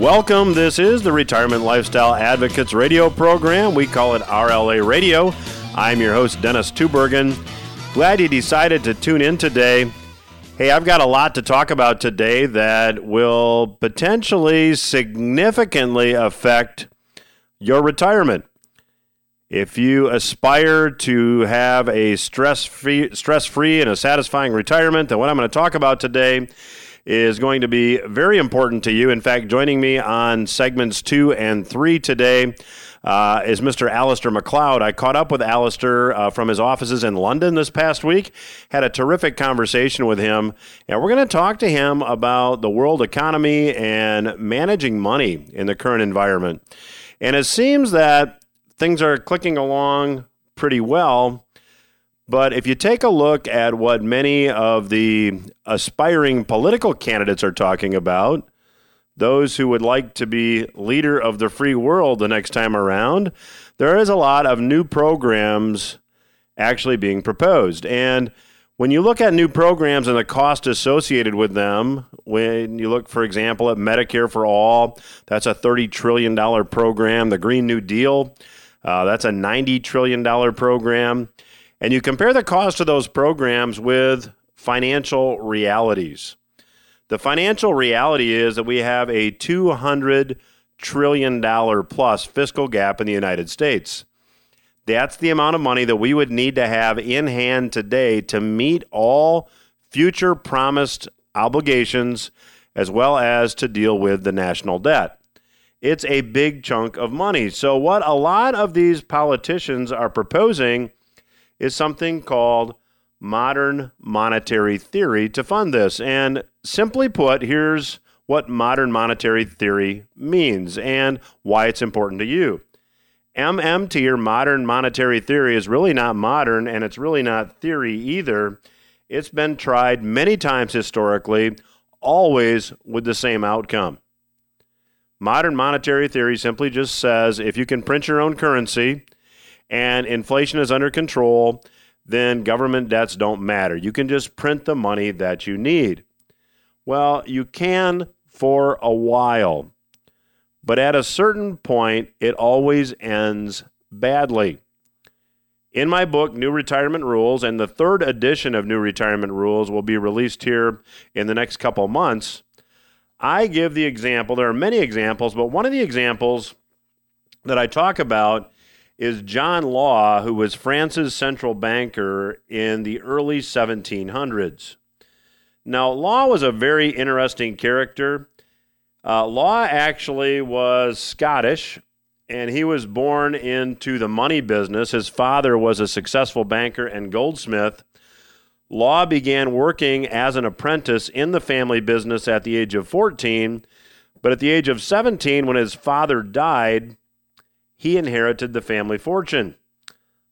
Welcome. This is the Retirement Lifestyle Advocates radio program. We call it RLA Radio. I'm your host, Dennis Tubbergen. Glad you decided to tune in today. Hey, I've got a lot to talk about today that will potentially significantly affect your retirement. If you aspire to have a stress-free, stress-free and a satisfying retirement, then what I'm going to talk about today is going to be very important to you. In fact, joining me on segments two and three today uh, is Mr. Alasdair Macleod. I caught up with Alasdair uh, from his offices in London this past week, had a terrific conversation with him, and we're going to talk to him about the world economy and managing money in the current environment. And it seems that things are clicking along pretty well. But if you take a look at what many of the aspiring political candidates are talking about, those who would like to be leader of the free world the next time around, there is a lot of new programs actually being proposed. And when you look at new programs and the cost associated with them, when you look, for example, at Medicare for All, that's a $30 trillion program. The Green New Deal, uh, that's a $90 trillion program. And you compare the cost of those programs with financial realities. The financial reality is that we have a $200 trillion plus fiscal gap in the United States. That's the amount of money that we would need to have in hand today to meet all future promised obligations as well as to deal with the national debt. It's a big chunk of money. So, what a lot of these politicians are proposing is something called modern monetary theory to fund this. And simply put, here's what modern monetary theory means and why it's important to you. MMT or modern monetary theory is really not modern and it's really not theory either. It's been tried many times historically, always with the same outcome. Modern monetary theory simply just says if you can print your own currency and inflation is under control, then government debts don't matter. You can just print the money that you need. Well, you can for a while, but at a certain point, it always ends badly. In my book, New Retirement Rules, and the third edition of New Retirement Rules will be released here in the next couple months. I give the example, there are many examples, but one of the examples that I talk about is John Law, who was France's central banker in the early 1700s. Now, Law was a very interesting character. Uh, Law actually was Scottish, and he was born into the money business. His father was a successful banker and goldsmith Law began working as an apprentice in the family business at the age of 14, but at the age of 17, when his father died, he inherited the family fortune.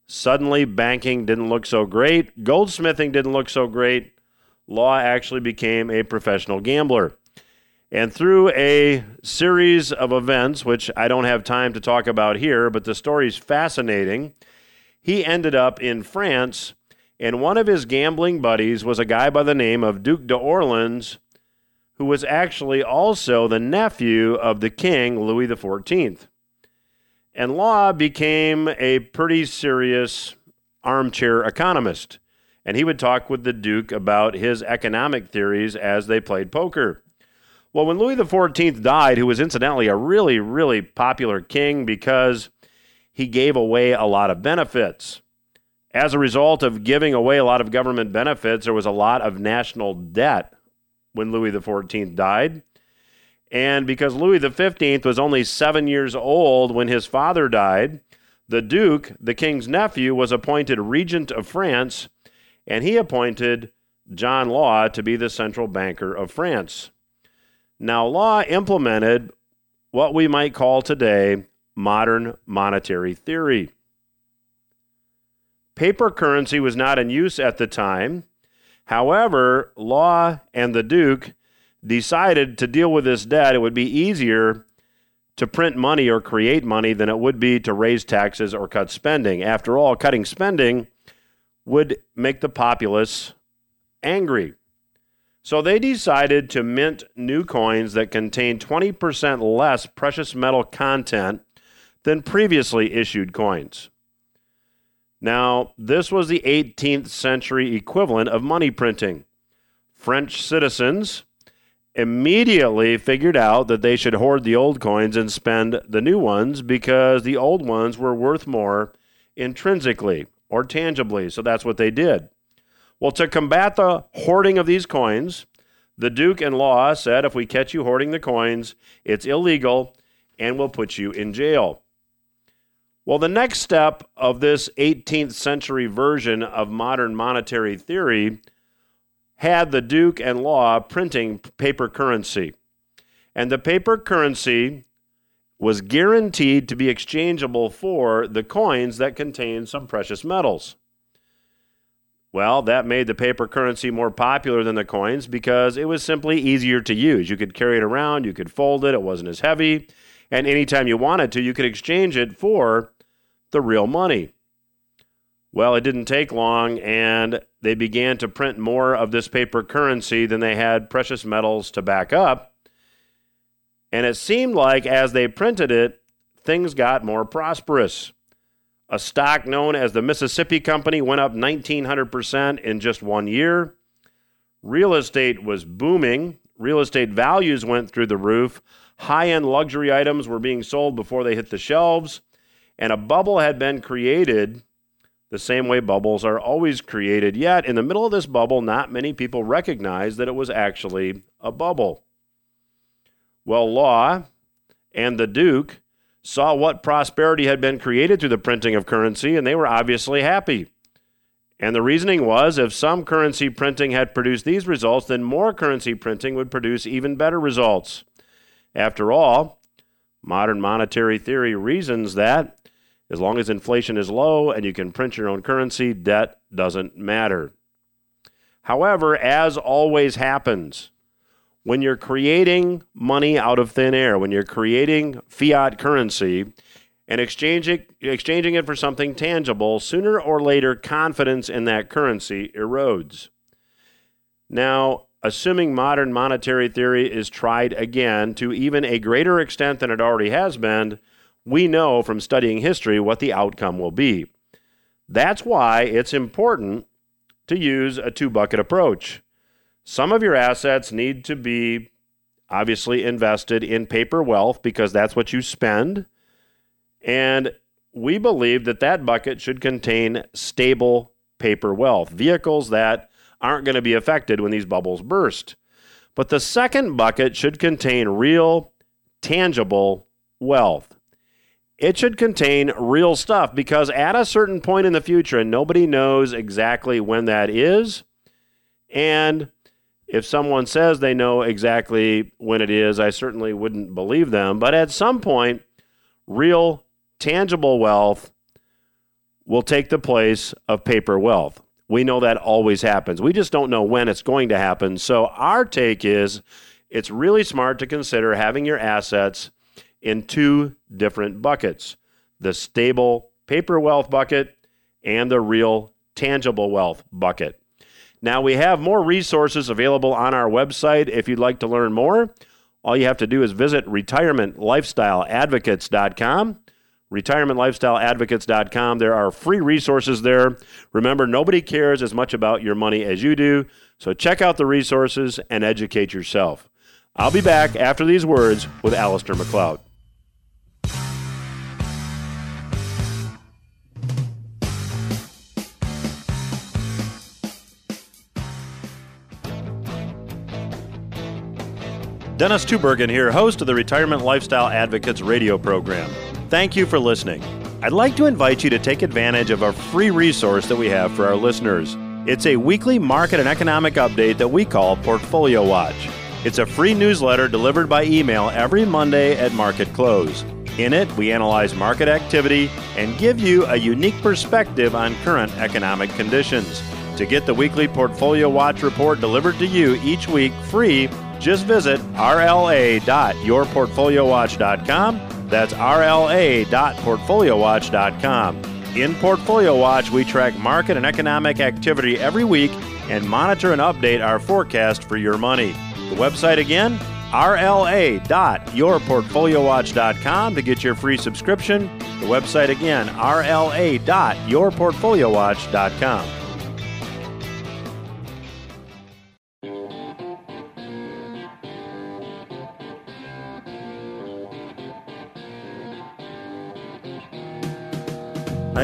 Suddenly, banking didn't look so great, goldsmithing didn't look so great. Law actually became a professional gambler. And through a series of events, which I don't have time to talk about here, but the story's fascinating, he ended up in France and one of his gambling buddies was a guy by the name of Duke d'Orleans, who was actually also the nephew of the king, Louis XIV. And Law became a pretty serious armchair economist. And he would talk with the Duke about his economic theories as they played poker. Well, when Louis XIV died, who was incidentally a really, really popular king because he gave away a lot of benefits, as a result of giving away a lot of government benefits, there was a lot of national debt when Louis XIV died. And because Louis XV was only seven years old when his father died, the Duke, the king's nephew, was appointed regent of France, and he appointed John Law to be the central banker of France. Now, Law implemented what we might call today modern monetary theory. Paper currency was not in use at the time. However, Law and the Duke decided to deal with this debt. It would be easier to print money or create money than it would be to raise taxes or cut spending. After all, cutting spending would make the populace angry. So they decided to mint new coins that contain 20% less precious metal content than previously issued coins. Now, this was the 18th century equivalent of money printing. French citizens immediately figured out that they should hoard the old coins and spend the new ones because the old ones were worth more intrinsically or tangibly. So that's what they did. Well, to combat the hoarding of these coins, the Duke and Law said if we catch you hoarding the coins, it's illegal and we'll put you in jail. Well, the next step of this 18th century version of modern monetary theory had the Duke and Law printing paper currency. And the paper currency was guaranteed to be exchangeable for the coins that contained some precious metals. Well, that made the paper currency more popular than the coins because it was simply easier to use. You could carry it around, you could fold it, it wasn't as heavy, and anytime you wanted to, you could exchange it for the real money. Well, it didn't take long, and they began to print more of this paper currency than they had precious metals to back up. And it seemed like as they printed it, things got more prosperous. A stock known as the Mississippi Company went up 1900% in just one year. Real estate was booming. Real estate values went through the roof. High end luxury items were being sold before they hit the shelves. And a bubble had been created the same way bubbles are always created. Yet, in the middle of this bubble, not many people recognize that it was actually a bubble. Well, Law and the Duke saw what prosperity had been created through the printing of currency, and they were obviously happy. And the reasoning was if some currency printing had produced these results, then more currency printing would produce even better results. After all, modern monetary theory reasons that as long as inflation is low and you can print your own currency, debt doesn't matter. However, as always happens, when you're creating money out of thin air, when you're creating fiat currency and exchanging, exchanging it for something tangible, sooner or later confidence in that currency erodes. Now, assuming modern monetary theory is tried again to even a greater extent than it already has been, we know from studying history what the outcome will be. That's why it's important to use a two bucket approach. Some of your assets need to be obviously invested in paper wealth because that's what you spend. And we believe that that bucket should contain stable paper wealth, vehicles that aren't going to be affected when these bubbles burst. But the second bucket should contain real, tangible wealth it should contain real stuff because at a certain point in the future, and nobody knows exactly when that is, and if someone says they know exactly when it is, I certainly wouldn't believe them. But at some point, real, tangible wealth will take the place of paper wealth. We know that always happens. We just don't know when it's going to happen. So, our take is it's really smart to consider having your assets in two different buckets the stable paper wealth bucket and the real tangible wealth bucket. Now, we have more resources available on our website. If you'd like to learn more, all you have to do is visit retirementlifestyleadvocates.com. Retirementlifestyleadvocates.com. There are free resources there. Remember, nobody cares as much about your money as you do, so check out the resources and educate yourself. I'll be back after these words with Alasdair Macleod. Dennis Tubbergen here, host of the Retirement Lifestyle Advocates radio program. Thank you for listening. I'd like to invite you to take advantage of a free resource that we have for our listeners. It's a weekly market and economic update that we call Portfolio Watch. It's a free newsletter delivered by email every Monday at market close. In it, we analyze market activity and give you a unique perspective on current economic conditions. To get the weekly Portfolio Watch report delivered to you each week free, just visit rla.yourportfoliowatch.com. That's rla.portfoliowatch.com. In Portfolio Watch, we track market and economic activity every week and monitor and update our forecast for your money. The website again, rla.yourportfoliowatch.com to get your free subscription. The website again, rla.yourportfoliowatch.com.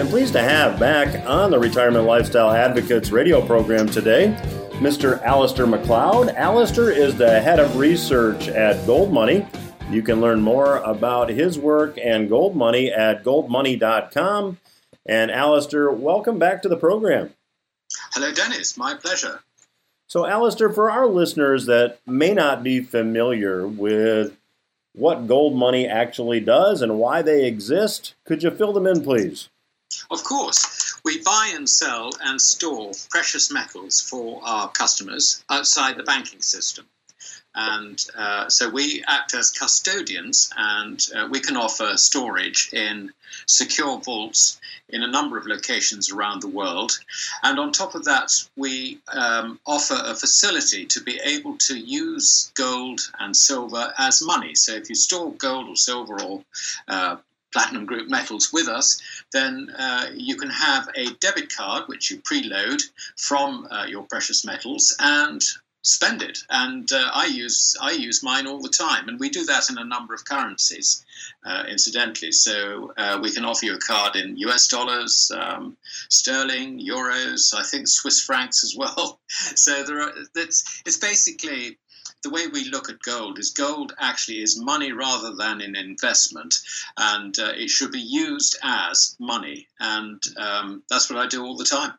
I'm pleased to have back on the Retirement Lifestyle Advocates radio program today Mr. Alasdair Macleod. Alasdair is the head of research at Gold Money. You can learn more about his work and Gold Money at goldmoney.com. And Alasdair, welcome back to the program. Hello, Dennis. My pleasure. So, Alasdair, for our listeners that may not be familiar with what Gold Money actually does and why they exist, could you fill them in, please? Of course, we buy and sell and store precious metals for our customers outside the banking system. And uh, so we act as custodians and uh, we can offer storage in secure vaults in a number of locations around the world. And on top of that, we um, offer a facility to be able to use gold and silver as money. So if you store gold or silver or uh, platinum group metals with us, then uh, you can have a debit card which you preload from uh, your precious metals and spend it. And uh, I use I use mine all the time, and we do that in a number of currencies, uh, incidentally. So uh, we can offer you a card in U.S. dollars, um, sterling, euros, I think Swiss francs as well. So there are it's it's basically the way we look at gold is gold actually is money rather than an investment, and uh, it should be used as money. And um, that's what I do all the time.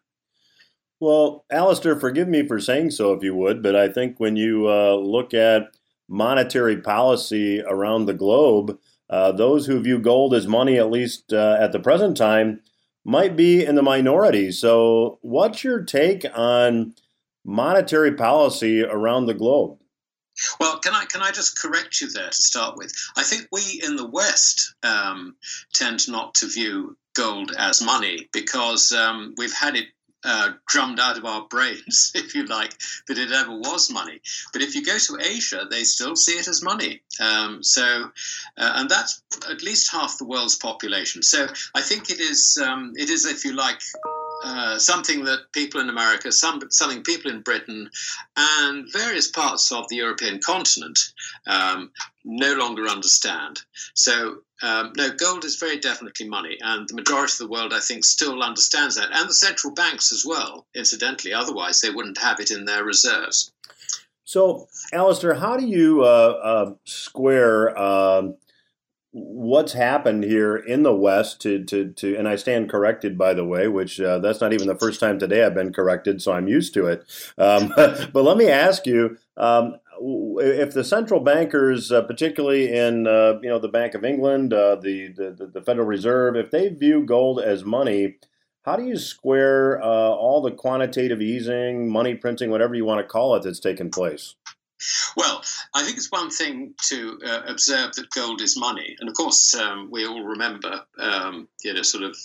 Well, Alasdair, forgive me for saying so if you would, but I think when you uh, look at monetary policy around the globe, uh, those who view gold as money, at least uh, at the present time, might be in the minority. So, what's your take on monetary policy around the globe? Well, can I can I just correct you there to start with? I think we in the West um, tend not to view gold as money because um, we've had it uh, drummed out of our brains, if you like, that it ever was money. But if you go to Asia, they still see it as money. Um, so, uh, and that's at least half the world's population. So I think it is, um, it is, if you like, uh, something that people in America, some, something people in Britain, and various parts of the European continent um, no longer understand. So, um, no, gold is very definitely money, and the majority of the world, I think, still understands that, and the central banks as well, incidentally. Otherwise, they wouldn't have it in their reserves. So, Alasdair, how do you uh, uh, square um, what's happened here in the West to to to and I stand corrected by the way, which uh, that's not even the first time today I've been corrected, so I'm used to it. Um, but let me ask you. Um, if the central bankers, uh, particularly in uh, you know the Bank of England, uh, the, the the Federal Reserve, if they view gold as money, how do you square uh, all the quantitative easing, money printing, whatever you want to call it, that's taken place? Well, I think it's one thing to uh, observe that gold is money, and of course, um, we all remember, um, you know, sort of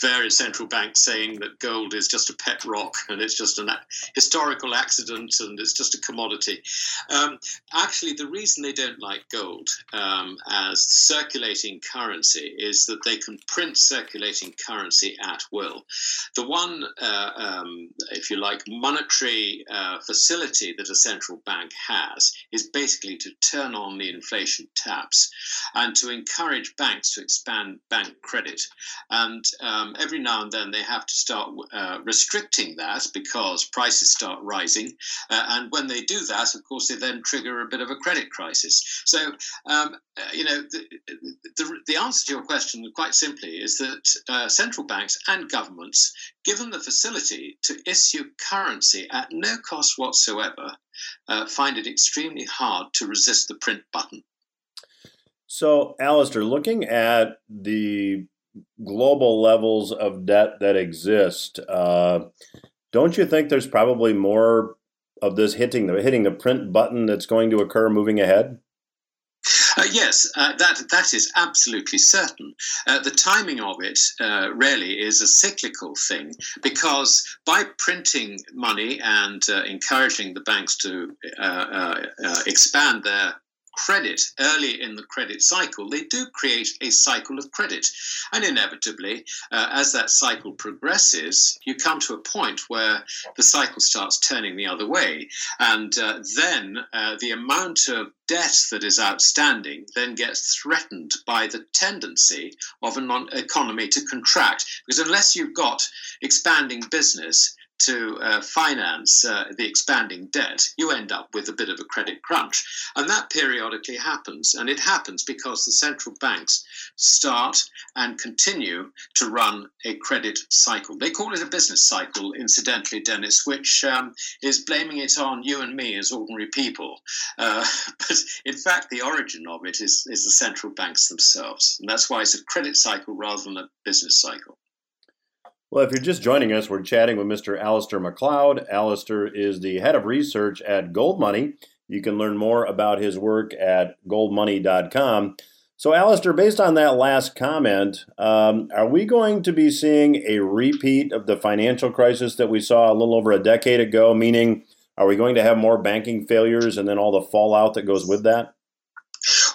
various central banks saying that gold is just a pet rock and it's just a historical accident and it's just a commodity. Um, actually, the reason they don't like gold um, as circulating currency is that they can print circulating currency at will. The one, uh, um, if you like, monetary uh, facility that a central bank has is basically to turn on the inflation taps and to encourage banks to expand bank credit. And um, every now and then they have to start uh, restricting that because prices start rising. Uh, and when they do that, of course, they then trigger a bit of a credit crisis. So, um, uh, you know, the, the, the, answer to your question, quite simply, is that uh, central banks and governments, given the facility to issue currency at no cost whatsoever, uh, find it extremely hard to resist the print button. So, Alasdair, looking at the global levels of debt that exist, uh, don't you think there's probably more of this hitting the hitting the print button that's going to occur moving ahead? Uh, yes, uh, that that is absolutely certain. Uh, the timing of it uh, really is a cyclical thing because by printing money and uh, encouraging the banks to uh, expand their credit early in the credit cycle, they do create a cycle of credit. And inevitably, uh, as that cycle progresses, you come to a point where the cycle starts turning the other way. And uh, then uh, the amount of debt that is outstanding then gets threatened by the tendency of an economy to contract. Because unless you've got expanding business, to uh, finance uh, the expanding debt, you end up with a bit of a credit crunch. And that periodically happens. And it happens because the central banks start and continue to run a credit cycle. They call it a business cycle, incidentally, Dennis, which um, is blaming it on you and me as ordinary people. Uh, but in fact, the origin of it is, is the central banks themselves. And that's why it's a credit cycle rather than a business cycle. Well, if you're just joining us, we're chatting with Mr. Alasdair Macleod. Alasdair is the head of research at Gold Money. You can learn more about his work at goldmoney.com. So, Alasdair, based on that last comment, um, are we going to be seeing a repeat of the financial crisis that we saw a little over a decade ago? Meaning, are we going to have more banking failures and then all the fallout that goes with that?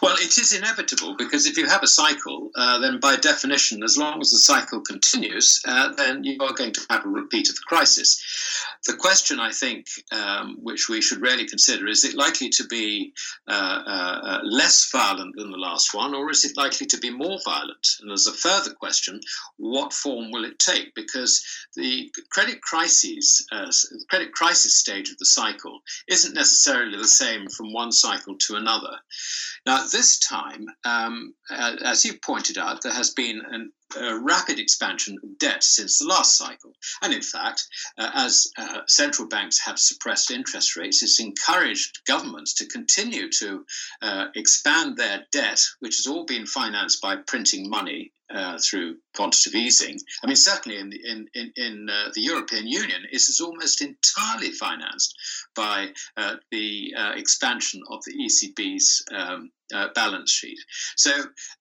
Well, it is inevitable because if you have a cycle, uh, then by definition, as long as the cycle continues, uh, then you are going to have a repeat of the crisis. The question, I think, um, which we should really consider is it likely to be uh, uh, uh less violent than the last one, or is it likely to be more violent? And as a further question, what form will it take? Because the credit crisis, uh, credit crisis stage of the cycle isn't necessarily the same from one cycle to another. Now, this time, um, as you pointed out, there has been an, a rapid expansion of debt since the last cycle. And in fact, uh, as uh, central banks have suppressed interest rates, it's encouraged governments to continue to uh, expand their debt, which has all been financed by printing money uh, through quantitative easing. I mean, certainly in the, in, in, in uh, the European Union, it is almost entirely financed by uh, the uh, expansion of the ECB's um, uh, balance sheet. So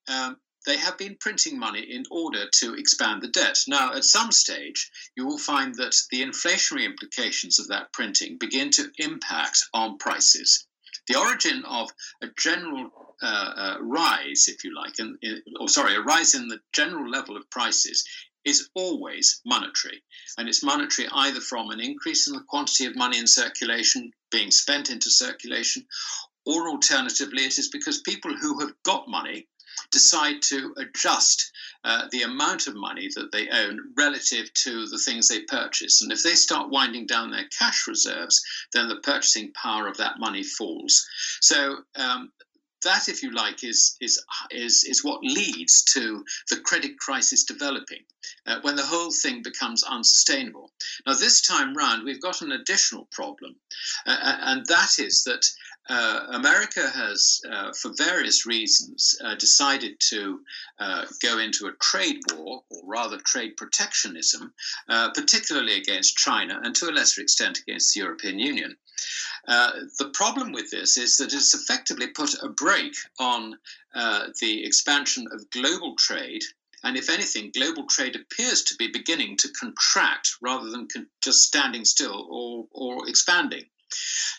um, they have been printing money in order to expand the debt. Now, at some stage, you will find that the inflationary implications of that printing begin to impact on prices. The origin of a general uh, uh, rise, if you like, in, or sorry, a rise in the general level of prices is always monetary. And it's monetary either from an increase in the quantity of money in circulation being spent into circulation, or alternatively, it is because people who have got money decide to adjust uh, the amount of money that they own relative to the things they purchase. And if they start winding down their cash reserves, then the purchasing power of that money falls. So um, that, if you like, is is is is what leads to the credit crisis developing uh, when the whole thing becomes unsustainable. Now, this time round, we've got an additional problem, uh, and that is that uh, America has, uh, for various reasons, uh, decided to go into a trade war, or rather trade protectionism, particularly against China and to a lesser extent against the European Union. Uh, the problem with this is that it's effectively put a brake on uh, the expansion of global trade. And if anything, global trade appears to be beginning to contract rather than con- just standing still or, or expanding.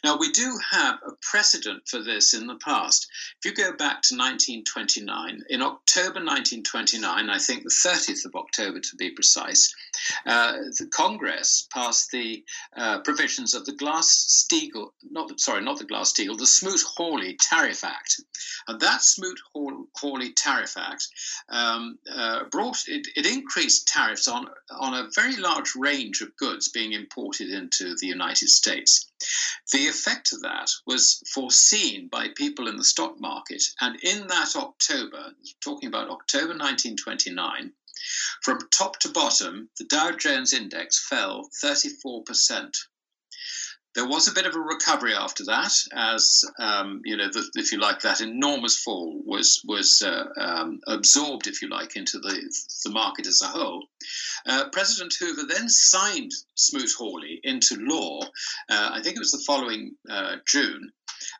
Now, we do have a precedent for this in the past. If you go back to 1929, in October 1929, I think the 30th of October to be precise, uh, the Congress passed the uh, provisions of the Glass-Steagall, not sorry, not the Glass-Steagall, the Smoot-Hawley Tariff Act, and that Smoot-Hawley Tariff Act um, uh, brought it, it increased tariffs on on a very large range of goods being imported into the United States. The effect of that was foreseen by people in the stock market, and in that October, talking about October 1929, from top to bottom, the Dow Jones index fell 34%. There was a bit of a recovery after that, as um, you know, the, if you like, that enormous fall was was uh, um, absorbed, if you like, into the the market as a whole. Uh, President Hoover then signed Smoot Hawley into law. Uh, I think it was the following uh, June.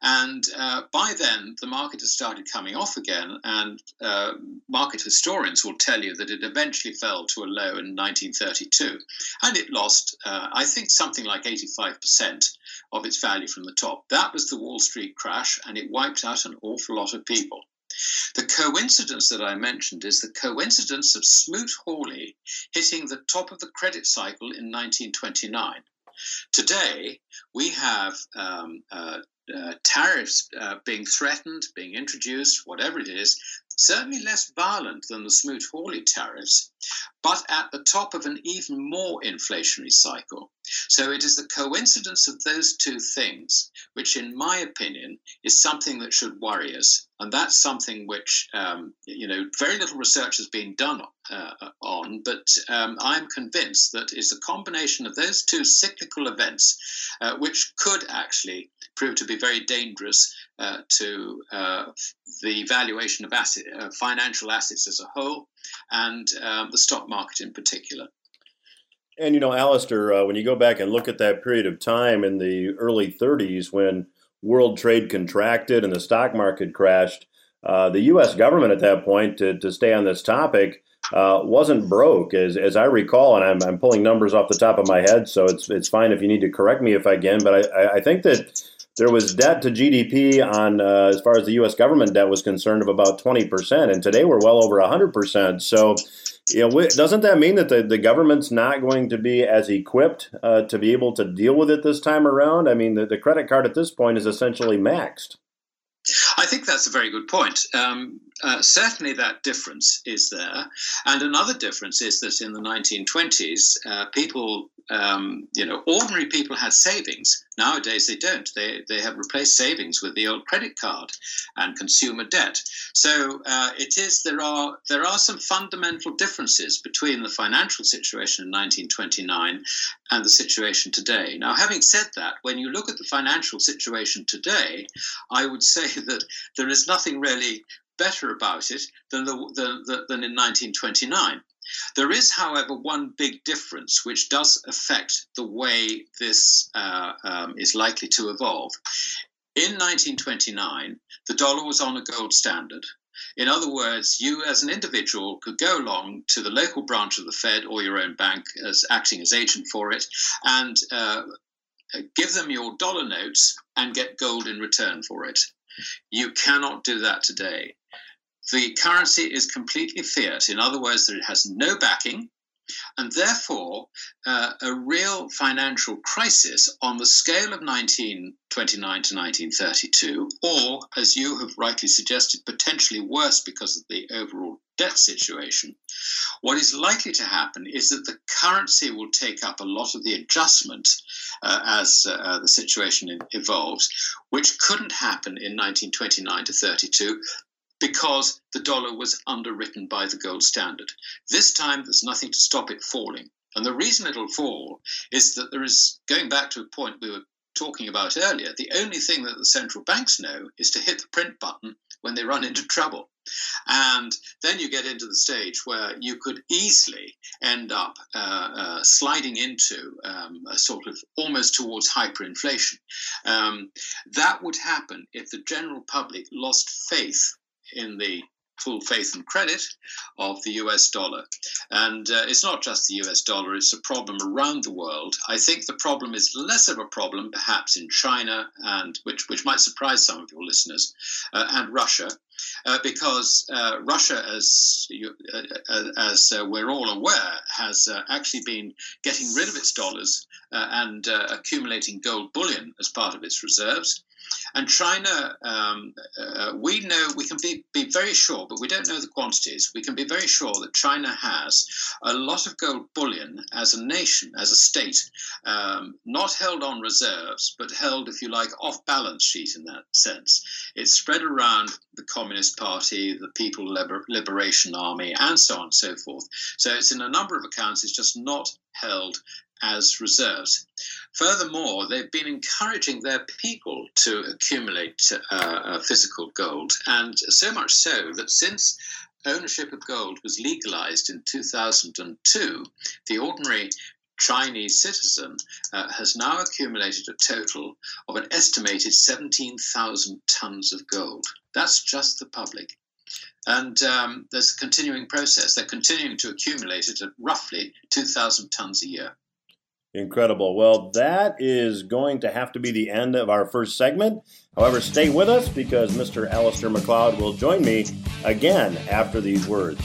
And uh, by then, the market has started coming off again, and uh, market historians will tell you that it eventually fell to a low in 1932. And it lost, uh, I think, something like 85% of its value from the top. That was the Wall Street crash, and it wiped out an awful lot of people. The coincidence that I mentioned is the coincidence of Smoot-Hawley hitting the top of the credit cycle in 1929. Today, we have um, uh, uh, tariffs uh, being threatened, being introduced, whatever it is, certainly less violent than the Smoot Hawley tariffs, but at the top of an even more inflationary cycle. So it is the coincidence of those two things, which, in my opinion, is something that should worry us. And that's something which, um, you know, very little research has been done uh, on, but um, I'm convinced that it's a combination of those two cyclical events uh, which could actually prove to be very dangerous uh, to uh, the valuation of asset, uh, financial assets as a whole and um, the stock market in particular. And you know, Alasdair, uh, when you go back and look at that period of time in the early 30s when world trade contracted and the stock market crashed, uh, the U.S. government at that point, to, to stay on this topic, uh, wasn't broke, as, as I recall, and I'm, I'm pulling numbers off the top of my head, so it's it's fine if you need to correct me if I can, but I, I think that there was debt to GDP on uh, as far as the U.S. government debt was concerned of about 20 percent, and today we're well over 100 percent. So, you know, doesn't that mean that the, the government's not going to be as equipped uh, to be able to deal with it this time around? I mean, the, the credit card at this point is essentially maxed. I think that's a very good point. Um, uh, certainly, that difference is there. And another difference is that in the 1920s, uh, people, um, you know, ordinary people had savings. Nowadays, they don't. They, they have replaced savings with the old credit card and consumer debt. So uh, it is there are there are some fundamental differences between the financial situation in 1929 and the situation today. Now, having said that, when you look at the financial situation today, I would say that there is nothing really better about it than, the, the, than in 1929. There is, however, one big difference which does affect the way this uh, um, is likely to evolve. In 1929, the dollar was on a gold standard. In other words, you as an individual could go along to the local branch of the Fed or your own bank as acting as agent for it and uh, give them your dollar notes and get gold in return for it. You cannot do that today. The currency is completely fiat. In other words, that it has no backing, and therefore uh, a real financial crisis on the scale of 1929 to 1932, or as you have rightly suggested, potentially worse because of the overall debt situation. What is likely to happen is that the currency will take up a lot of the adjustment uh, as uh, the situation evolves, which couldn't happen in 1929 to 32 because the dollar was underwritten by the gold standard. This time, there's nothing to stop it falling. And the reason it'll fall is that there is, going back to a point we were talking about earlier, the only thing that the central banks know is to hit the print button when they run into trouble. And then you get into the stage where you could easily end up uh, uh, sliding into um, a sort of almost towards hyperinflation. Um, that would happen if the general public lost faith in the full faith and credit of the US dollar. And uh, it's not just the US dollar, it's a problem around the world. I think the problem is less of a problem perhaps in China, and which, which might surprise some of your listeners, uh, and Russia. Uh, because uh, Russia, as you, uh, uh, as we're all aware, has actually been getting rid of its dollars and accumulating gold bullion as part of its reserves. And China, um, uh, we know, we can be, be very sure, but we don't know the quantities. We can be very sure that China has a lot of gold bullion as a nation, as a state, um, not held on reserves, but held, if you like, off balance sheet in that sense. It's spread around the Communist Party, the People Liber- Liberation Army, and so on and so forth. So it's in a number of accounts, it's just not held as reserves. Furthermore, they've been encouraging their people to accumulate uh, uh, physical gold, and so much so that since ownership of gold was legalized in 2002, the ordinary Chinese citizen uh, has now accumulated a total of an estimated 17,000 tons of gold. That's just the public. And um, there's a continuing process. They're continuing to accumulate it at roughly 2,000 tons a year. Incredible. Well, that is going to have to be the end of our first segment. However, stay with us because Mr. Alasdair Macleod will join me again after these words.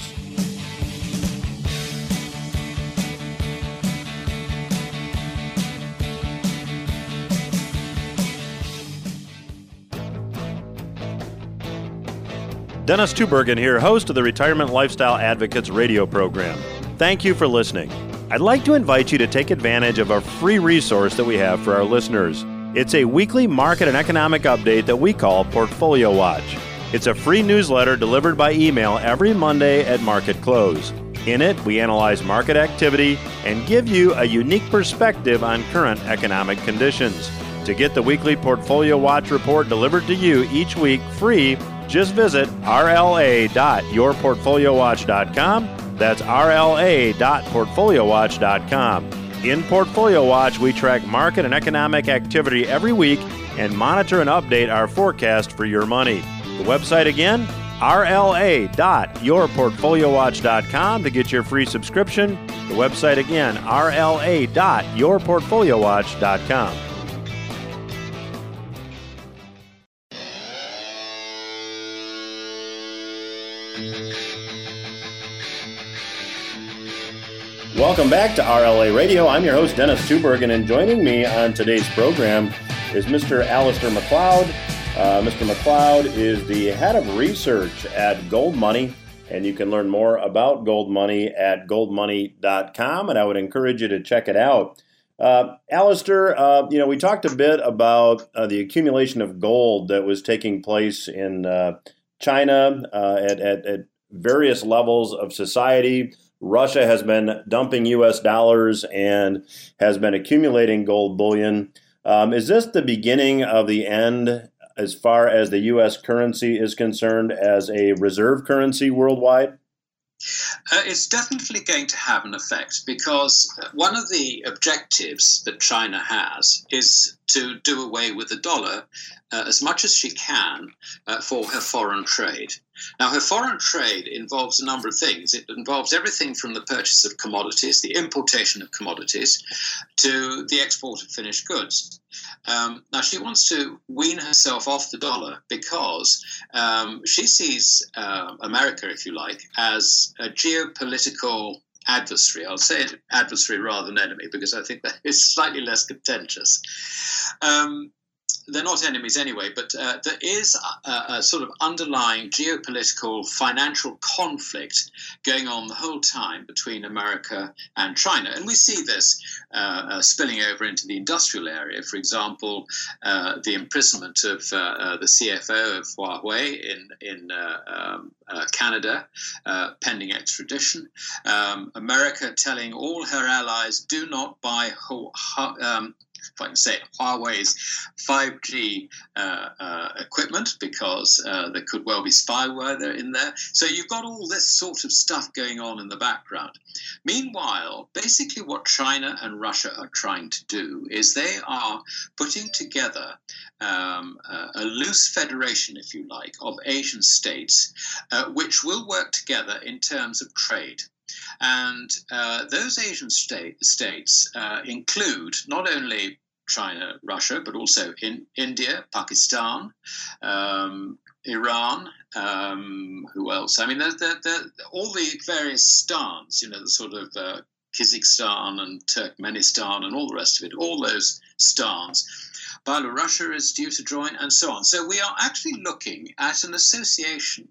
Dennis Tubbergen here, host of the Retirement Lifestyle Advocates radio program. Thank you for listening. I'd like to invite you to take advantage of a free resource that we have for our listeners. It's a weekly market and economic update that we call Portfolio Watch. It's a free newsletter delivered by email every Monday at market close. In it, we analyze market activity and give you a unique perspective on current economic conditions. To get the weekly Portfolio Watch report delivered to you each week free, just visit rla.yourportfoliowatch.com. That's rla.portfoliowatch.com. In Portfolio Watch, we track market and economic activity every week and monitor and update our forecast for your money. The website again, rla.yourportfoliowatch.com to get your free subscription. The website again, rla.yourportfoliowatch.com. Welcome back to RLA Radio. I'm your host, Dennis Tubbergen, and joining me on today's program is Mr. Alasdair Macleod. Uh, Mr. Macleod is the head of research at Gold Money, and you can learn more about Gold Money at goldmoney.com, and I would encourage you to check it out. Uh, Alasdair, uh, you know, we talked a bit about uh, the accumulation of gold that was taking place in uh, China uh, at, at, at various levels of society. Russia has been dumping U.S. dollars and has been accumulating gold bullion. Um, is this the beginning of the end as far as the U.S. currency is concerned as a reserve currency worldwide? Uh, it's definitely going to have an effect because one of the objectives that China has is to do away with the dollar uh, as much as she can uh, for her foreign trade. Now, her foreign trade involves a number of things. It involves everything from the purchase of commodities, the importation of commodities, to the export of finished goods. Um, now, she wants to wean herself off the dollar because um, she sees uh, America, if you like, as a geopolitical adversary. I'll say adversary rather than enemy because I think that is slightly less contentious. Um, they're not enemies anyway, but uh, there is a, a, sort of underlying geopolitical financial conflict going on the whole time between America and China. And we see this uh, uh, spilling over into the industrial area. For example, uh, the imprisonment of uh, uh, the CFO of Huawei in, in um, Canada, pending extradition. Um, America telling all her allies do not buy um, if I can say Huawei's 5G uh, uh, equipment because uh, there could well be spyware there in there. So you've got all this sort of stuff going on in the background. Meanwhile, basically what China and Russia are trying to do is they are putting together um, a loose federation, if you like, of Asian states, uh, which will work together in terms of trade. And uh, those Asian state, states uh, include not only China, Russia, but also in India, Pakistan, um, Iran, um, who else? I mean, they're, they're, they're, all the various stans, you know, the sort of uh, Kyrgyzstan and Turkmenistan and all the rest of it, all those stans. Belarus is due to join, and so on. So we are actually looking at an association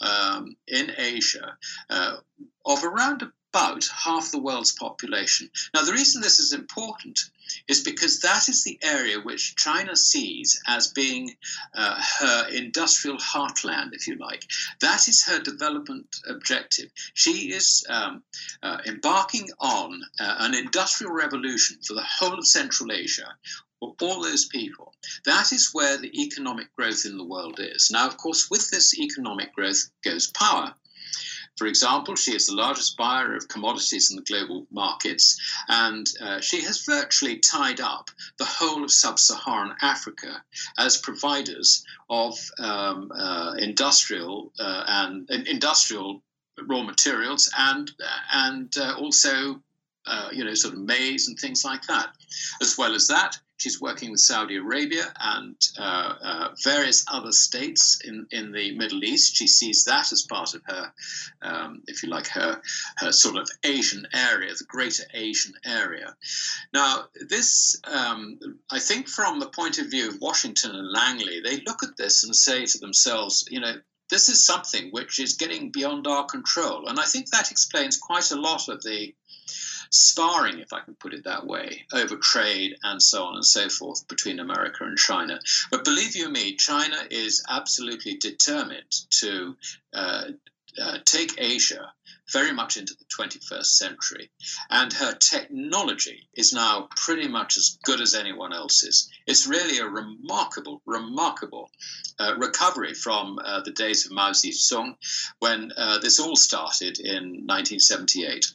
um, in Asia uh, of around about half the world's population. Now, the reason this is important is because that is the area which China sees as being uh, her industrial heartland, if you like. That is her development objective. She is um, uh, embarking on uh, an industrial revolution for the whole of Central Asia for all those people. That is where the economic growth in the world is. Now, of course, with this economic growth goes power. For example, she is the largest buyer of commodities in the global markets, and uh, she has virtually tied up the whole of sub Saharan Africa as providers of um, uh, industrial uh, and industrial raw materials and and uh, also uh, you know sort of maize and things like that. As well as that, she's working with Saudi Arabia and uh, uh, various other states in, in the Middle East. She sees that as part of her, um, if you like, her her sort of Asian area, the Greater Asian area. Now, this um, I think from the point of view of Washington and Langley, they look at this and say to themselves, you know, this is something which is getting beyond our control. And I think that explains quite a lot of the sparring, if I can put it that way, over trade and so on and so forth between America and China. But believe you me, China is absolutely determined to uh, uh, take Asia very much into the 21st century. And her technology is now pretty much as good as anyone else's. It's really a remarkable, remarkable uh, recovery from uh, the days of Mao Zedong when uh, this all started in 1978.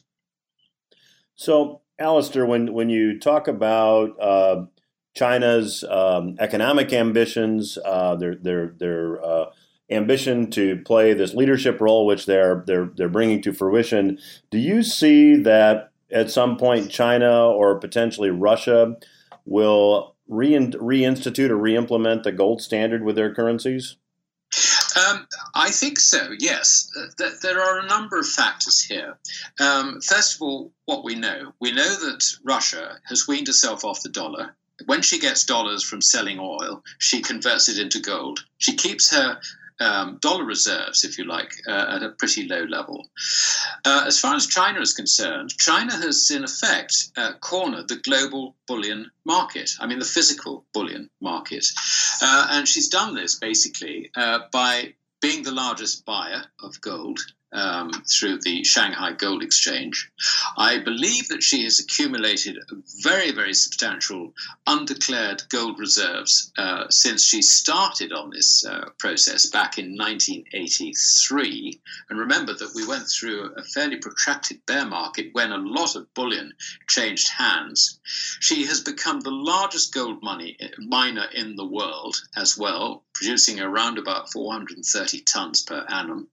So, Alasdair, when, when you talk about uh, China's um, economic ambitions, uh, their their their uh, ambition to play this leadership role, which they're they're they're bringing to fruition, do you see that at some point China or potentially Russia will reinstitute or reimplement the gold standard with their currencies? Um, I think so, yes. Uh, there are a number of factors here. Um, first of all, what we know we know that Russia has weaned herself off the dollar. When she gets dollars from selling oil, she converts it into gold. She keeps her um, dollar reserves, if you like, uh, at a pretty low level. Uh, as far as China is concerned, China has, in effect, uh, cornered the global bullion market, I mean, the physical bullion market. Uh, and she's done this basically uh, by being the largest buyer of gold um, through the Shanghai Gold Exchange. I believe that she has accumulated very, very substantial undeclared gold reserves uh, since she started on this uh, process back in 1983. And remember that we went through a fairly protracted bear market when a lot of bullion changed hands. She has become the largest gold money miner in the world as well, producing around about 430 tons per annum.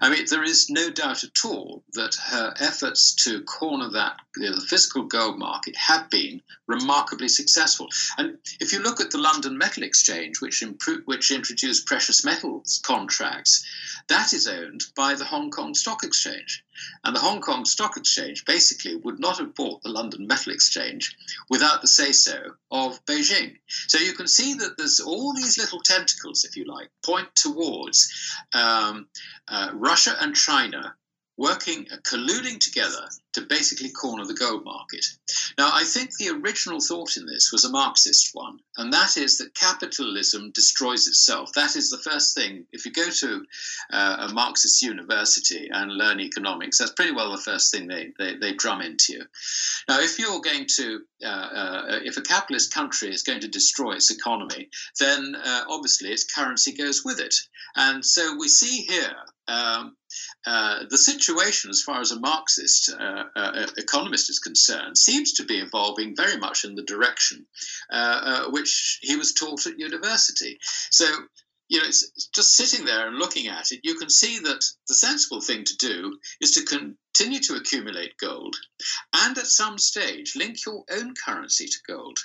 I mean, there is no doubt at all that her efforts to corner that you know, the physical gold market have been remarkably successful. And if you look at the London Metal Exchange, which, impro- which introduced precious metals contracts, that is owned by the Hong Kong Stock Exchange. And the Hong Kong Stock Exchange basically would not have bought the London Metal Exchange without the say so of Beijing. So you can see that there's all these little tentacles, if you like, point towards um, uh, Russia and China working, uh, colluding together to basically corner the gold market. Now, I think the original thought in this was a Marxist one, and that is that capitalism destroys itself. That is the first thing. If you go to uh, a Marxist university and learn economics, that's pretty well the first thing they, they, they drum into you. Now, if you're going to, uh, uh, if a capitalist country is going to destroy its economy, then uh, obviously its currency goes with it. And so we see here um, uh, the situation, as far as a Marxist uh, uh, economist is concerned, seems to be evolving very much in the direction uh, uh, which he was taught at university. So, you know, it's just sitting there and looking at it, you can see that the sensible thing to do is to continue to accumulate gold and at some stage link your own currency to gold.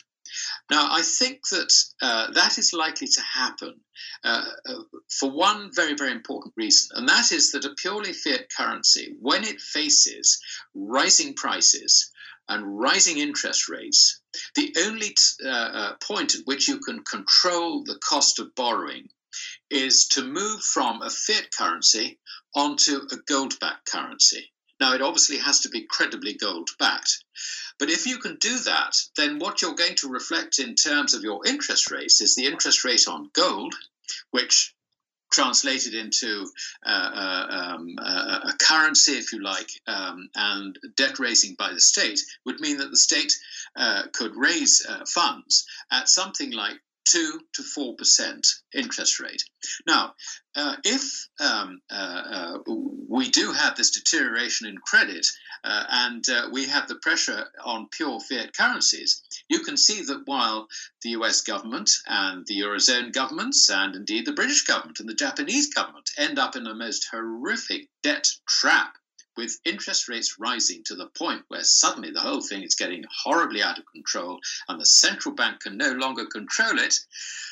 Now, I think that uh, that is likely to happen uh, uh, for one very, very important reason, and that is that a purely fiat currency, when it faces rising prices and rising interest rates, the only uh, uh, point at which you can control the cost of borrowing is to move from a fiat currency onto a gold backed currency. Now, it obviously has to be credibly gold backed. But if you can do that, then what you're going to reflect in terms of your interest rates is the interest rate on gold, which translated into uh, uh, um, uh, a currency, if you like, um, and debt raising by the state would mean that the state uh, could raise funds at something like two to four percent interest rate. Now, uh, if um, uh, uh, we do have this deterioration in credit uh, and uh, we have the pressure on pure fiat currencies, you can see that while the US government and the Eurozone governments and indeed the British government and the Japanese government end up in a most horrific debt trap with interest rates rising to the point where suddenly the whole thing is getting horribly out of control and the central bank can no longer control it,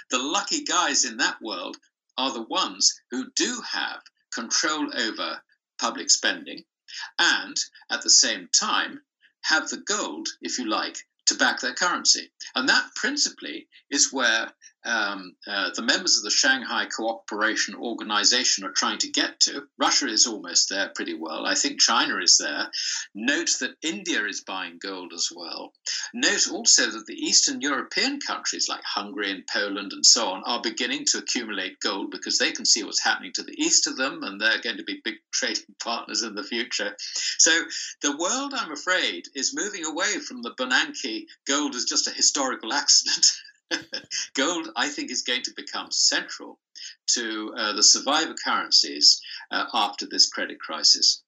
the lucky guys in that world are the ones who do have control over public spending and at the same time have the gold, if you like, to back their currency. And that principally is where um, uh, the members of the Shanghai Cooperation Organization are trying to get to. Russia is almost there pretty well. I think China is there. Note that India is buying gold as well. Note also that the Eastern European countries like Hungary and Poland and so on are beginning to accumulate gold because they can see what's happening to the east of them and they're going to be big trading partners in the future. So the world, I'm afraid, is moving away from the Bernanke gold as just a historical accident. gold, I think, is going to become central to uh, the survivor currencies uh, after this credit crisis.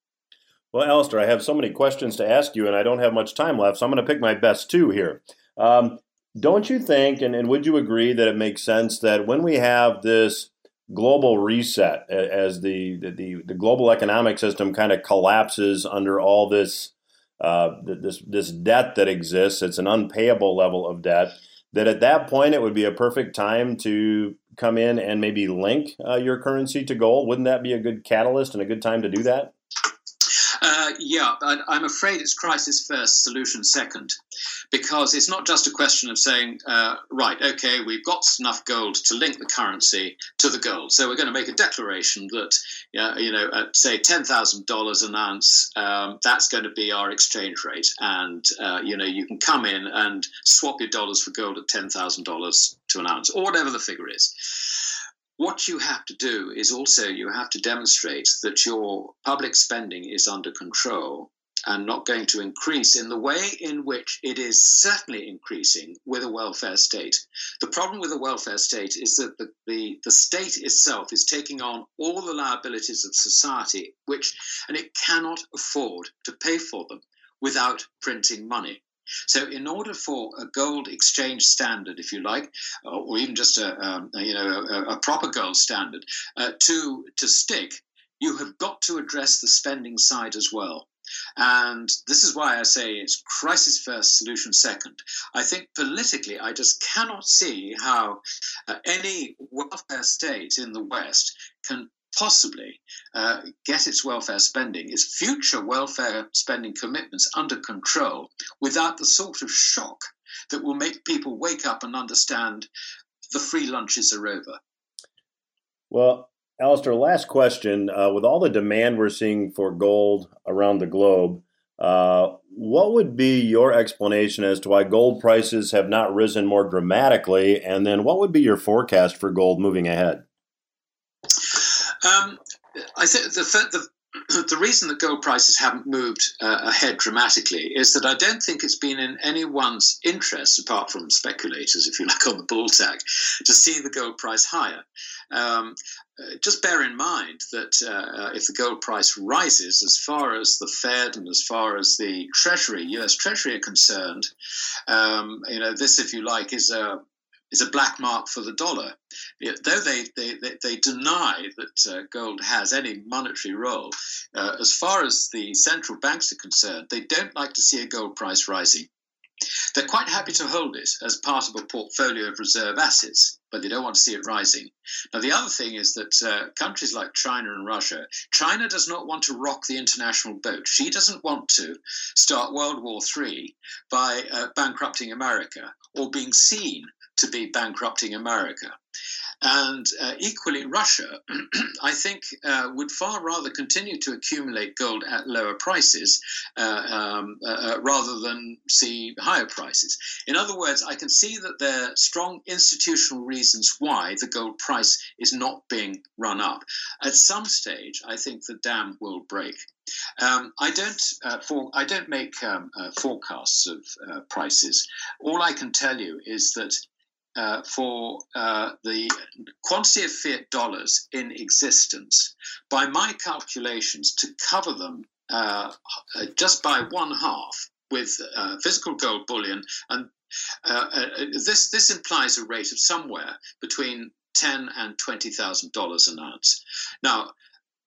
Well, Alasdair, I have so many questions to ask you, and I don't have much time left, so I'm going to pick my best two here. Um, don't you think, and, and would you agree that it makes sense that when we have this global reset, as the, the, the global economic system kind of collapses under all this, uh, this, this debt that exists, it's an unpayable level of debt that at that point it would be a perfect time to come in and maybe link uh, your currency to gold? Wouldn't that be a good catalyst and a good time to do that? Uh, yeah, I'm afraid it's crisis first, solution second, because it's not just a question of saying, uh, right, okay, we've got enough gold to link the currency to the gold, so we're going to make a declaration that, uh, you know, at say ten thousand dollars an ounce, um, that's going to be our exchange rate, and uh, you know, you can come in and swap your dollars for gold at ten thousand dollars to an ounce, or whatever the figure is what you have to do is also you have to demonstrate that your public spending is under control and not going to increase in the way in which it is certainly increasing with a welfare state. The problem with a welfare state is that the, the, the state itself is taking on all the liabilities of society, which and it cannot afford to pay for them without printing money. So, in order for a gold exchange standard, if you like, or even just a, um, you know a, a, proper gold standard uh, to to stick, you have got to address the spending side as well. And this is why I say it's crisis first, solution second. I think politically, I just cannot see how uh, any welfare state in the West can possibly uh, get its welfare spending, its future welfare spending commitments under control without the sort of shock that will make people wake up and understand the free lunches are over. Well, Alasdair, last question. Uh, with all the demand we're seeing for gold around the globe, uh, what would be your explanation as to why gold prices have not risen more dramatically? And then what would be your forecast for gold moving ahead? Um, I think the, the the reason that gold prices haven't moved uh, ahead dramatically is that I don't think it's been in anyone's interest, apart from speculators, if you like, on the bull tag, to see the gold price higher. Um, uh, just bear in mind that uh, if the gold price rises, as far as the Fed and as far as the Treasury, U.S. Treasury are concerned, um, you know, this, if you like, is a is a black mark for the dollar. Though they, they, they, deny that uh, gold has any monetary role, uh, as far as the central banks are concerned, they don't like to see a gold price rising. They're quite happy to hold it as part of a portfolio of reserve assets, but they don't want to see it rising. Now, the other thing is that uh, countries like China and Russia, China does not want to rock the international boat. She doesn't want to start World War III by uh, bankrupting America or being seen to be bankrupting America. And uh, equally, Russia, I think, uh, would far rather continue to accumulate gold at lower prices uh, um, uh, uh, rather than see higher prices. In other words, I can see that there are strong institutional reasons why the gold price is not being run up. At some stage, I think the dam will break. Um, I don't uh, for, I don't make um, uh, forecasts of uh, prices. All I can tell you is that uh, for uh, the quantity of fiat dollars in existence, by my calculations, to cover them uh, just by one half with uh, physical gold bullion, and uh, uh, this this implies a rate of somewhere between ten and twenty thousand dollars an ounce. Now,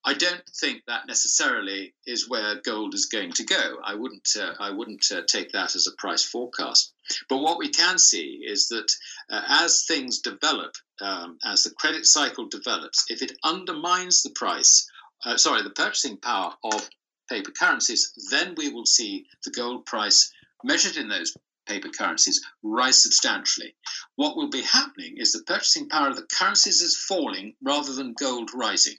I don't think that necessarily is where gold is going to go. I wouldn't uh, I wouldn't uh, take that as a price forecast. But what we can see is that uh, as things develop, um, as the credit cycle develops, if it undermines the price, uh, sorry, the purchasing power of paper currencies, then we will see the gold price measured in those paper currencies rise substantially. What will be happening is the purchasing power of the currencies is falling rather than gold rising.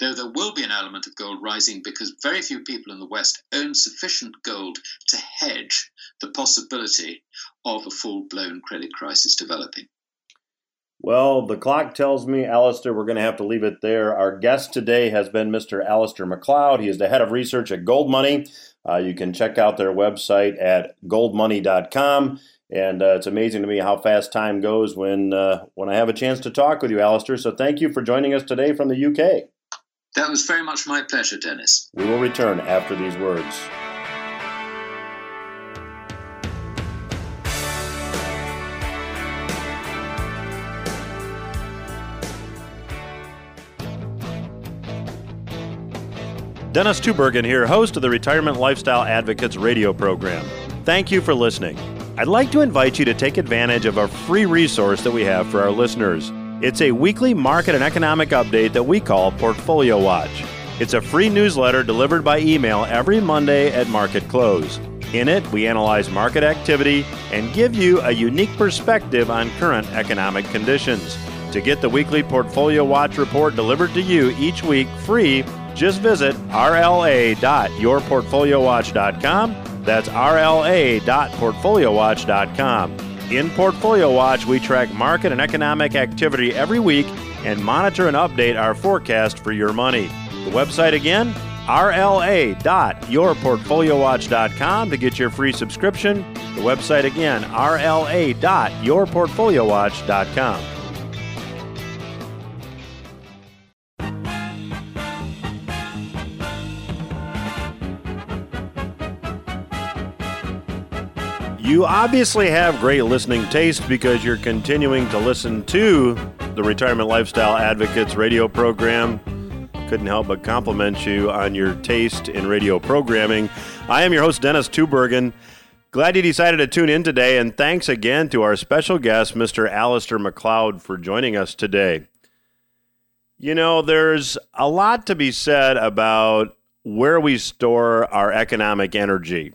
Though there will be an element of gold rising because very few people in the West own sufficient gold to hedge the possibility of a full blown credit crisis developing. Well, the clock tells me, Alasdair, we're going to have to leave it there. Our guest today has been Mr. Alasdair Macleod. He is the head of research at GoldMoney. Uh, you can check out their website at goldmoney.com. And uh, it's amazing to me how fast time goes when uh, when I have a chance to talk with you, Alasdair. So thank you for joining us today from the UK. That was very much my pleasure, Dennis. We will return after these words. Dennis Tubbergen here, host of the Retirement Lifestyle Advocates radio program. Thank you for listening. I'd like to invite you to take advantage of a free resource that we have for our listeners. It's a weekly market and economic update that we call Portfolio Watch. It's a free newsletter delivered by email every Monday at market close. In it, we analyze market activity and give you a unique perspective on current economic conditions. To get the weekly Portfolio Watch report delivered to you each week free, just visit rla.yourportfoliowatch.com. That's rla.portfoliowatch.com. In Portfolio Watch, we track market and economic activity every week and monitor and update our forecast for your money. The website again, rla.yourportfoliowatch.com to get your free subscription. The website again, rla.yourportfoliowatch.com. You obviously have great listening taste because you're continuing to listen to the Retirement Lifestyle Advocates radio program. Couldn't help but compliment you on your taste in radio programming. I am your host, Dennis Tubbergen. Glad you decided to tune in today, and thanks again to our special guest, Mr. Alasdair Macleod, for joining us today. You know, there's a lot to be said about where we store our economic energy.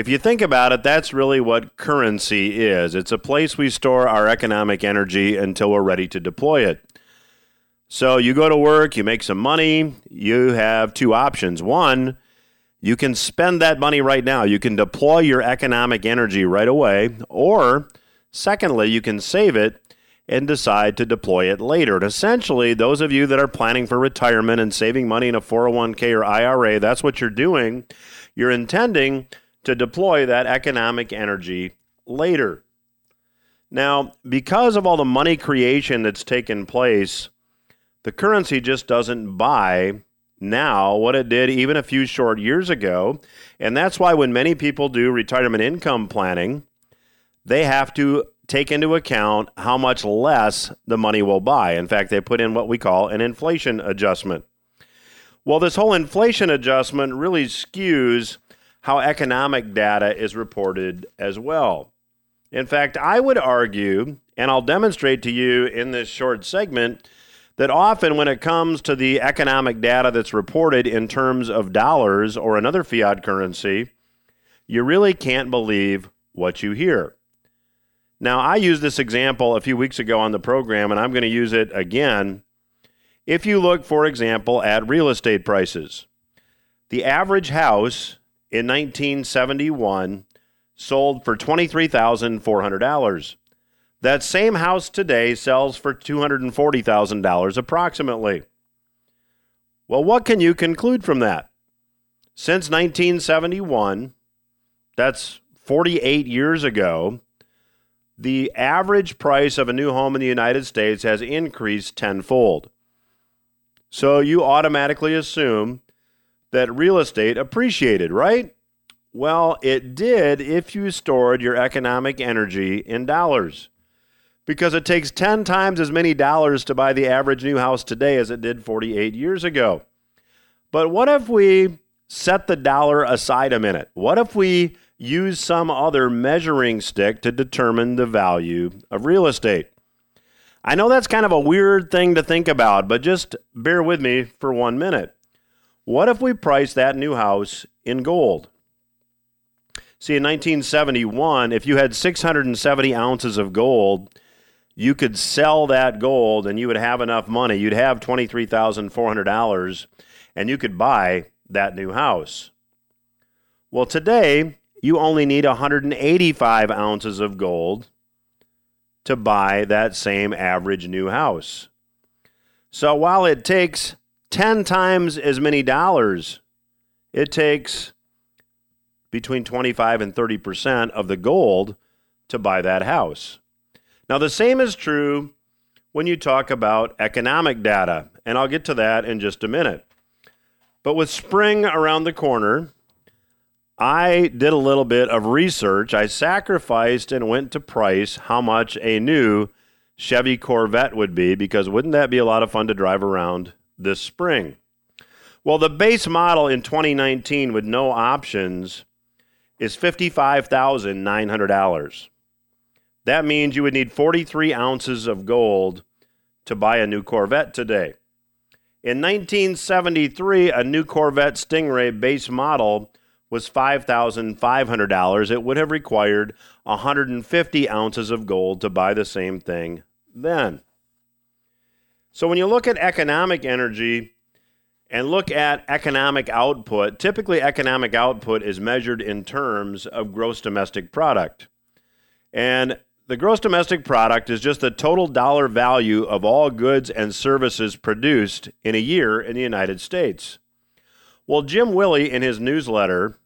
If you think about it, that's really what currency is. It's a place we store our economic energy until we're ready to deploy it. So you go to work, you make some money, you have two options. One, you can spend that money right now, you can deploy your economic energy right away. Or, secondly, you can save it and decide to deploy it later. And essentially, those of you that are planning for retirement and saving money in a 401k or IRA, that's what you're doing. You're intending to deploy that economic energy later. Now, because of all the money creation that's taken place, the currency just doesn't buy now what it did even a few short years ago. And that's why when many people do retirement income planning, they have to take into account how much less the money will buy. In fact, they put in what we call an inflation adjustment. Well, this whole inflation adjustment really skews how economic data is reported as well. In fact, I would argue, and I'll demonstrate to you in this short segment, that often when it comes to the economic data that's reported in terms of dollars or another fiat currency, you really can't believe what you hear. Now, I used this example a few weeks ago on the program, and I'm going to use it again. If you look, for example, at real estate prices, the average house in 1971 sold for $23,400. That same house today sells for $240,000 approximately. Well, what can you conclude from that? Since 1971, that's 48 years ago, the average price of a new home in the United States has increased tenfold. So you automatically assume that real estate appreciated, right? Well, it did if you stored your economic energy in dollars. Because it takes 10 times as many dollars to buy the average new house today as it did 48 years ago. But what if we set the dollar aside a minute? What if we use some other measuring stick to determine the value of real estate? I know that's kind of a weird thing to think about, but just bear with me for one minute. What if we price that new house in gold? See, in 1971, if you had 670 ounces of gold, you could sell that gold and you would have enough money. You'd have $23,400 and you could buy that new house. Well, today, you only need 185 ounces of gold to buy that same average new house. So while it takes 10 times as many dollars, it takes between 25 and 30% of the gold to buy that house. Now, the same is true when you talk about economic data, and I'll get to that in just a minute. But with spring around the corner, I did a little bit of research. I sacrificed and went to price how much a new Chevy Corvette would be because wouldn't that be a lot of fun to drive around this spring? Well, the base model in 2019 with no options is $55,900. That means you would need 43 ounces of gold to buy a new Corvette today. In 1973, a new Corvette Stingray base model was $5,500. It would have required 150 ounces of gold to buy the same thing then. So when you look at economic energy, and look at economic output, typically economic output is measured in terms of gross domestic product. And the gross domestic product is just the total dollar value of all goods and services produced in a year in the United States. Well, Jim Willie, in his newsletter,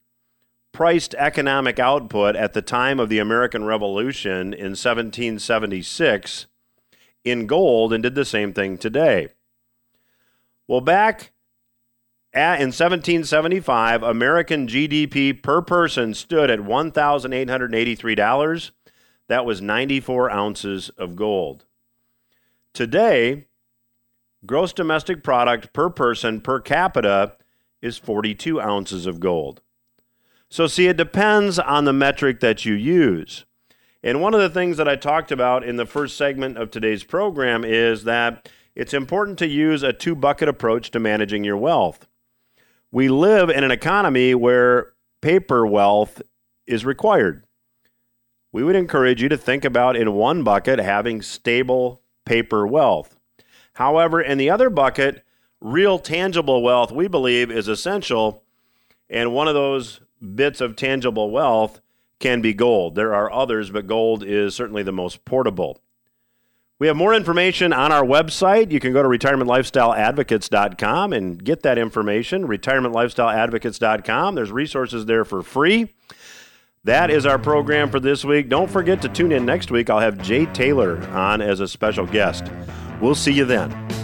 priced economic output at the time of the American Revolution in 1776 in gold and did the same thing today. Well, back at, in 1775, American GDP per person stood at $1,883. That was 94 ounces of gold. Today, gross domestic product per person per capita is 42 ounces of gold. So, see, it depends on the metric that you use. And one of the things that I talked about in the first segment of today's program is that it's important to use a two bucket approach to managing your wealth we live in an economy where paper wealth is required. We would encourage you to think about in one bucket having stable paper wealth. However, in the other bucket, real tangible wealth we believe is essential. And one of those bits of tangible wealth can be gold. There are others, but gold is certainly the most portable. We have more information on our website. You can go to retirementlifestyleadvocates.com and get that information. Retirementlifestyleadvocates.com. There's resources there for free. That is our program for this week. Don't forget to tune in next week. I'll have Jay Taylor on as a special guest. We'll see you then.